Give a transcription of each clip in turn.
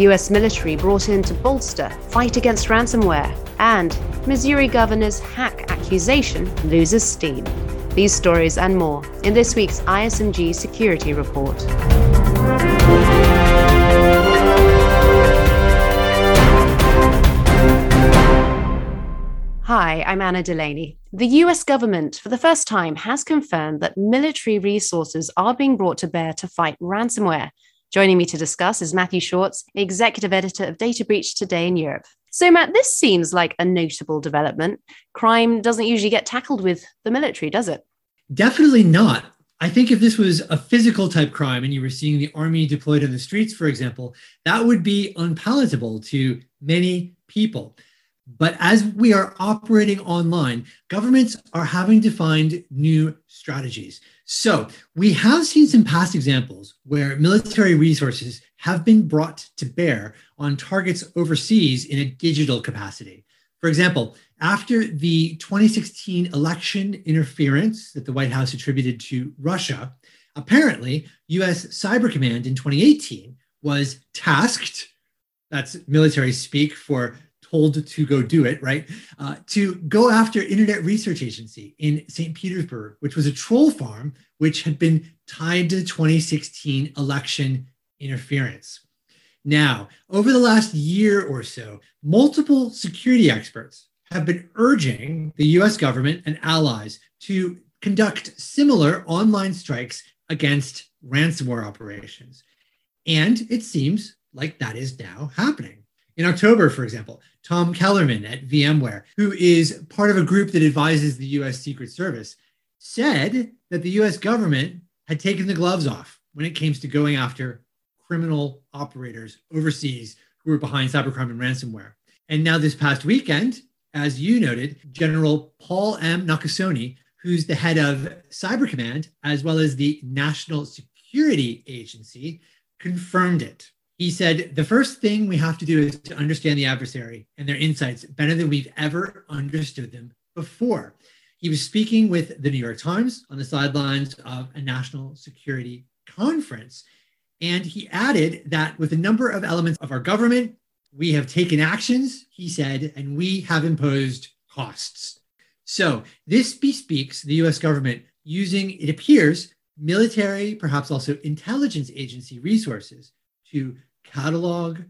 US military brought in to bolster fight against ransomware, and Missouri governor's hack accusation loses steam. These stories and more in this week's ISMG Security Report. Hi, I'm Anna Delaney. The US government, for the first time, has confirmed that military resources are being brought to bear to fight ransomware. Joining me to discuss is Matthew Schwartz, executive editor of Data Breach Today in Europe. So, Matt, this seems like a notable development. Crime doesn't usually get tackled with the military, does it? Definitely not. I think if this was a physical type crime and you were seeing the army deployed in the streets, for example, that would be unpalatable to many people. But as we are operating online, governments are having to find new strategies. So we have seen some past examples where military resources have been brought to bear on targets overseas in a digital capacity. For example, after the 2016 election interference that the White House attributed to Russia, apparently US Cyber Command in 2018 was tasked, that's military speak for told to go do it, right? Uh, to go after Internet Research Agency in St. Petersburg, which was a troll farm which had been tied to the 2016 election interference. Now, over the last year or so, multiple security experts have been urging the US government and allies to conduct similar online strikes against ransomware operations. And it seems like that is now happening. In October, for example, Tom Kellermann at VMware, who is part of a group that advises the US Secret Service, said that the US government had taken the gloves off when it came to going after criminal operators overseas who were behind cybercrime and ransomware. And now, this past weekend, as you noted, General Paul M. Nakasone, who's the head of Cyber Command, as well as the National Security Agency, confirmed it. He said, The first thing we have to do is to understand the adversary and their insights better than we've ever understood them before. He was speaking with the New York Times on the sidelines of a national security conference. And he added that with a number of elements of our government, we have taken actions, he said, and we have imposed costs. So this bespeaks the US government using, it appears, military, perhaps also intelligence agency resources to catalog,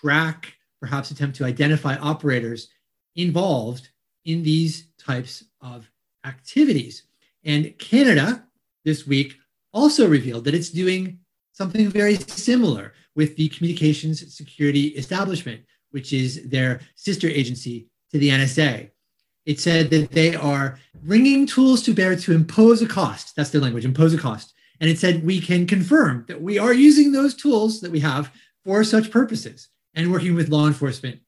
track, perhaps attempt to identify operators involved in these types of activities. And Canada this week also revealed that it's doing something very similar with the Communications Security Establishment, which is their sister agency to the NSA. It said that they are bringing tools to bear to impose a cost. That's their language, impose a cost. And it said we can confirm that we are using those tools that we have for such purposes and working with law enforcement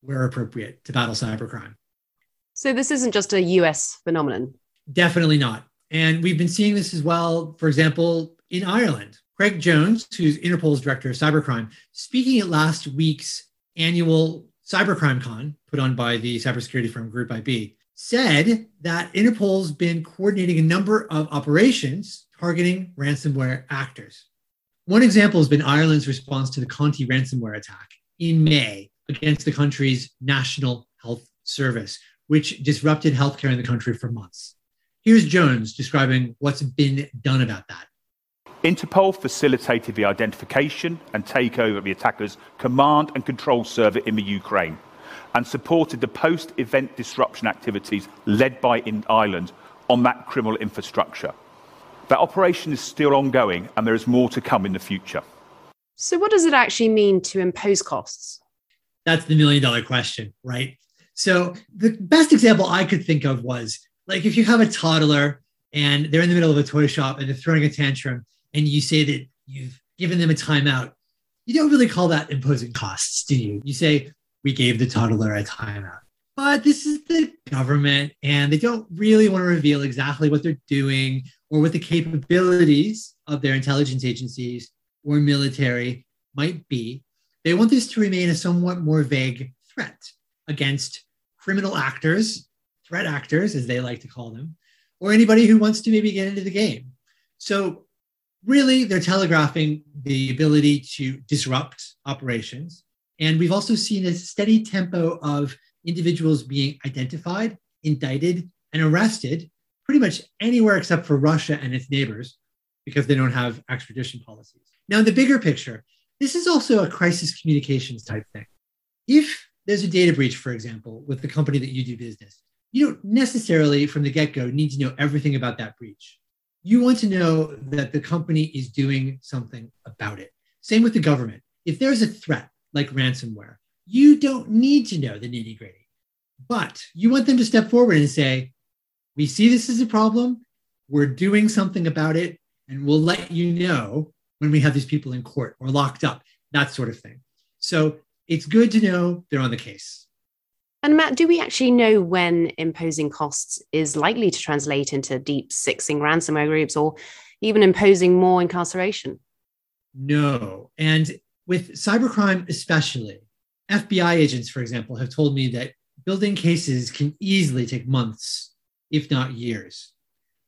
where appropriate to battle cybercrime. So, this isn't just a US phenomenon? Definitely not. And we've been seeing this as well, for example, in Ireland. Craig Jones, who's Interpol's director of cybercrime, speaking at last week's annual Cybercrime Con put on by the cybersecurity firm Group IB, said that Interpol's been coordinating a number of operations targeting ransomware actors. One example has been Ireland's response to the Conti ransomware attack in May against the country's National Health Service, which disrupted healthcare in the country for months. Here's Jones describing what's been done about that. Interpol facilitated the identification and takeover of the attacker's command and control server in the Ukraine and supported the post event disruption activities led by Ireland on that criminal infrastructure. That operation is still ongoing and there is more to come in the future. So, what does it actually mean to impose costs? That's the million dollar question, right? So, the best example I could think of was like if you have a toddler and they're in the middle of a toy shop and they're throwing a tantrum, and you say that you've given them a timeout, you don't really call that imposing costs, do you? You say, we gave the toddler a timeout. But this is the government, and they don't really want to reveal exactly what they're doing or what the capabilities of their intelligence agencies or military might be. They want this to remain a somewhat more vague threat against criminal actors, threat actors, as they like to call them, or anybody who wants to maybe get into the game. So, really, they're telegraphing the ability to disrupt operations. And we've also seen a steady tempo of individuals being identified, indicted, and arrested pretty much anywhere except for Russia and its neighbors because they don't have extradition policies. Now, in the bigger picture, this is also a crisis communications type thing. If there's a data breach, for example, with the company that you do business, you don't necessarily from the get go need to know everything about that breach. You want to know that the company is doing something about it. Same with the government. If there's a threat like ransomware, you don't need to know the nitty gritty, but you want them to step forward and say, We see this as a problem. We're doing something about it, and we'll let you know when we have these people in court or locked up, that sort of thing. So it's good to know they're on the case. And Matt, do we actually know when imposing costs is likely to translate into deep sixing ransomware groups or even imposing more incarceration? No. And with cybercrime, especially, FBI agents, for example, have told me that building cases can easily take months, if not years.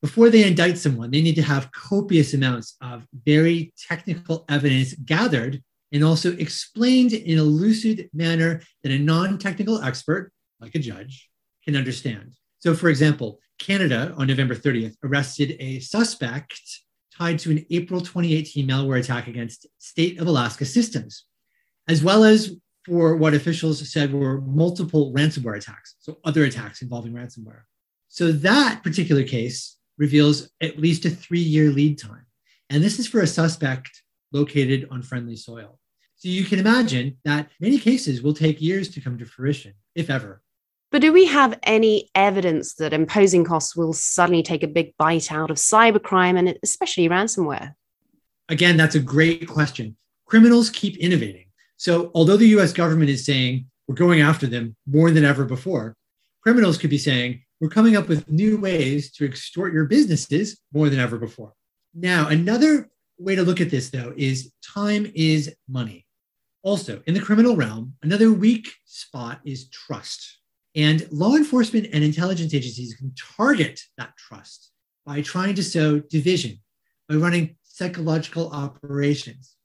Before they indict someone, they need to have copious amounts of very technical evidence gathered and also explained in a lucid manner that a non technical expert, like a judge, can understand. So, for example, Canada on November 30th arrested a suspect tied to an April 2018 malware attack against State of Alaska systems, as well as for what officials said were multiple ransomware attacks, so other attacks involving ransomware. So, that particular case reveals at least a three year lead time. And this is for a suspect located on friendly soil. So you can imagine that many cases will take years to come to fruition, if ever. But do we have any evidence that imposing costs will suddenly take a big bite out of cybercrime and especially ransomware? Again, that's a great question. Criminals keep innovating. So, although the US government is saying we're going after them more than ever before, criminals could be saying we're coming up with new ways to extort your businesses more than ever before. Now, another way to look at this, though, is time is money. Also, in the criminal realm, another weak spot is trust. And law enforcement and intelligence agencies can target that trust by trying to sow division, by running psychological operations.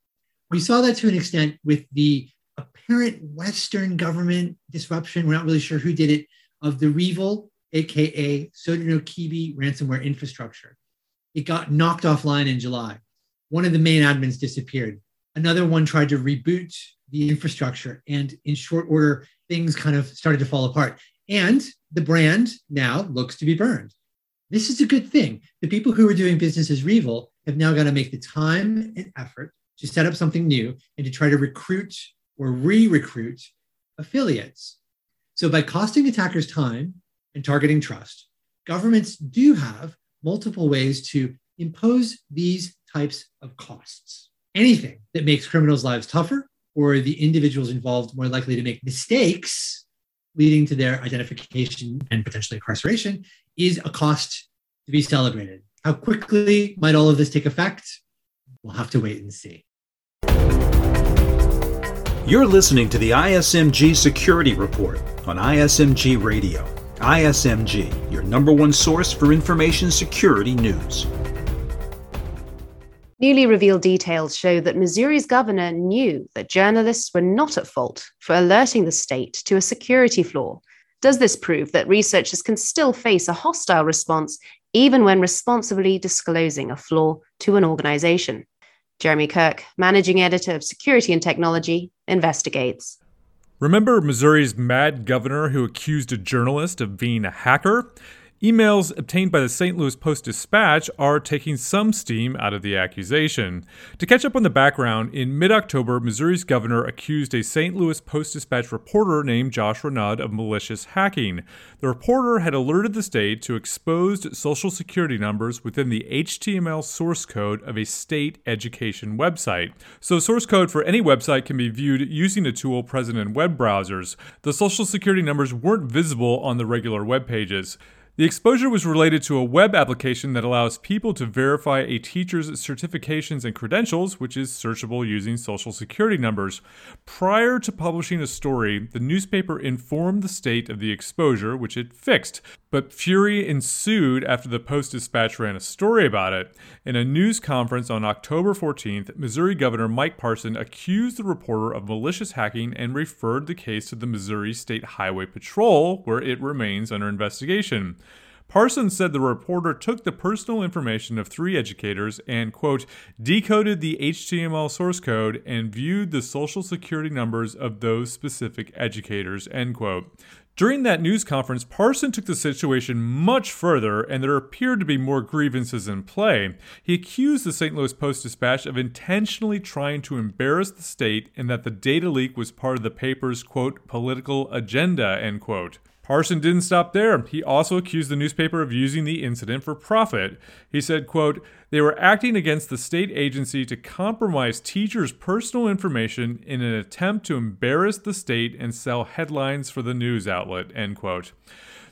We saw that to an extent with the apparent Western government disruption. We're not really sure who did it of the REvil, aka Sodinokibi ransomware infrastructure. It got knocked offline in July one of the main admins disappeared. Another one tried to reboot the infrastructure, and in short order, things kind of started to fall apart. And the brand now looks to be burned. This is a good thing. The people who were doing business as REvil have now got to make the time and effort to set up something new and to try to recruit or re recruit affiliates. So, by costing attackers time and targeting trust, governments do have multiple ways to impose these types of costs. Anything that makes criminals' lives tougher or the individuals involved more likely to make mistakes leading to their identification and potentially incarceration is a cost to be celebrated. How quickly might all of this take effect? We'll have to wait and see. You're listening to the ISMG Security Report on ISMG Radio. ISMG, your number one source for information security news. Newly revealed details show that Missouri's governor knew that journalists were not at fault for alerting the state to a security flaw. Does this prove that researchers can still face a hostile response even when responsibly disclosing a flaw to an organization? Jeremy Kirk, managing editor of Security and Technology, investigates. Remember Missouri's mad governor who accused a journalist of being a hacker? Emails obtained by the St. Louis Post Dispatch are taking some steam out of the accusation. To catch up on the background, in mid October, Missouri's governor accused a St. Louis Post Dispatch reporter named Josh Renaud of malicious hacking. The reporter had alerted the state to exposed social security numbers within the HTML source code of a state education website. So, source code for any website can be viewed using a tool present in web browsers. The social security numbers weren't visible on the regular web pages. The exposure was related to a web application that allows people to verify a teacher's certifications and credentials, which is searchable using social security numbers. Prior to publishing a story, the newspaper informed the state of the exposure, which it fixed. But fury ensued after the Post Dispatch ran a story about it. In a news conference on October 14th, Missouri Governor Mike Parson accused the reporter of malicious hacking and referred the case to the Missouri State Highway Patrol, where it remains under investigation. Parsons said the reporter took the personal information of three educators and, quote, decoded the HTML source code and viewed the social security numbers of those specific educators, end quote. During that news conference, Parson took the situation much further, and there appeared to be more grievances in play. He accused the St. Louis Post Dispatch of intentionally trying to embarrass the state and that the data leak was part of the paper's, quote, political agenda, end quote. Parson didn't stop there. He also accused the newspaper of using the incident for profit. He said, quote, they were acting against the state agency to compromise teachers' personal information in an attempt to embarrass the state and sell headlines for the news outlet, end quote.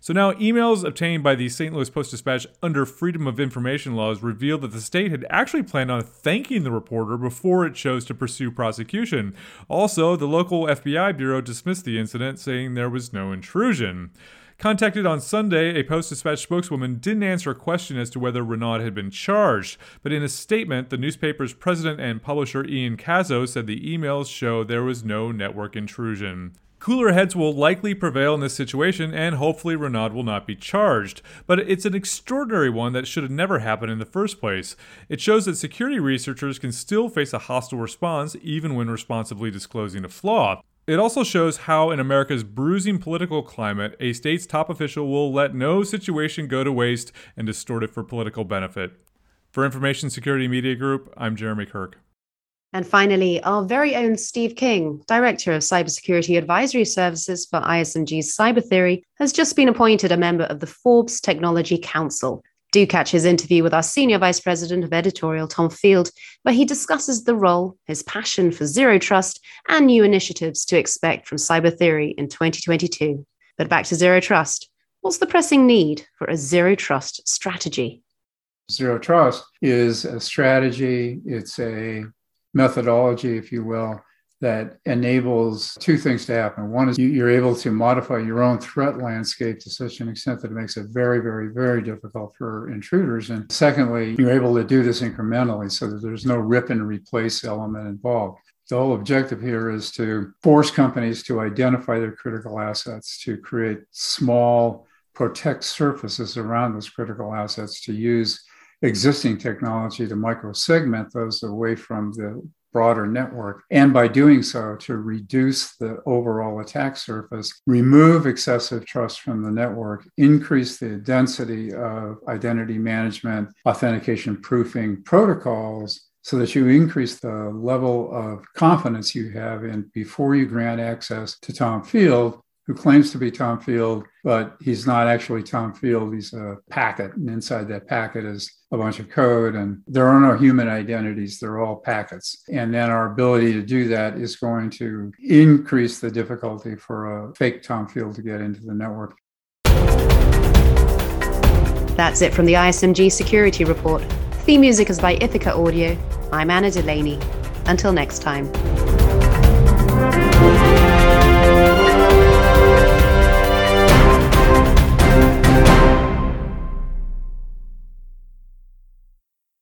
So now, emails obtained by the St. Louis Post Dispatch under Freedom of Information laws revealed that the state had actually planned on thanking the reporter before it chose to pursue prosecution. Also, the local FBI bureau dismissed the incident, saying there was no intrusion. Contacted on Sunday, a Post Dispatch spokeswoman didn't answer a question as to whether Renaud had been charged, but in a statement, the newspaper's president and publisher Ian Caso said the emails show there was no network intrusion. Cooler heads will likely prevail in this situation, and hopefully Renaud will not be charged. But it's an extraordinary one that should have never happened in the first place. It shows that security researchers can still face a hostile response even when responsibly disclosing a flaw. It also shows how, in America's bruising political climate, a state's top official will let no situation go to waste and distort it for political benefit. For Information Security Media Group, I'm Jeremy Kirk. And finally, our very own Steve King, Director of Cybersecurity Advisory Services for ISMG's Cyber Theory, has just been appointed a member of the Forbes Technology Council. Do catch his interview with our Senior Vice President of Editorial, Tom Field, where he discusses the role, his passion for zero trust, and new initiatives to expect from Cyber Theory in 2022. But back to zero trust. What's the pressing need for a zero trust strategy? Zero trust is a strategy, it's a methodology, if you will, that enables two things to happen. One is you're able to modify your own threat landscape to such an extent that it makes it very, very, very difficult for intruders. And secondly, you're able to do this incrementally so that there's no rip and replace element involved. The whole objective here is to force companies to identify their critical assets, to create small protect surfaces around those critical assets, to use existing technology to microsegment those away from the broader network. And by doing so, to reduce the overall attack surface, remove excessive trust from the network, increase the density of identity management, authentication proofing protocols. So that you increase the level of confidence you have in before you grant access to Tom Field who claims to be Tom Field, but he's not actually Tom Field. He's a packet. And inside that packet is a bunch of code. And there are no human identities, they're all packets. And then our ability to do that is going to increase the difficulty for a fake Tom Field to get into the network. That's it from the ISMG Security Report. Theme music is by Ithaca Audio. I'm Anna Delaney. Until next time.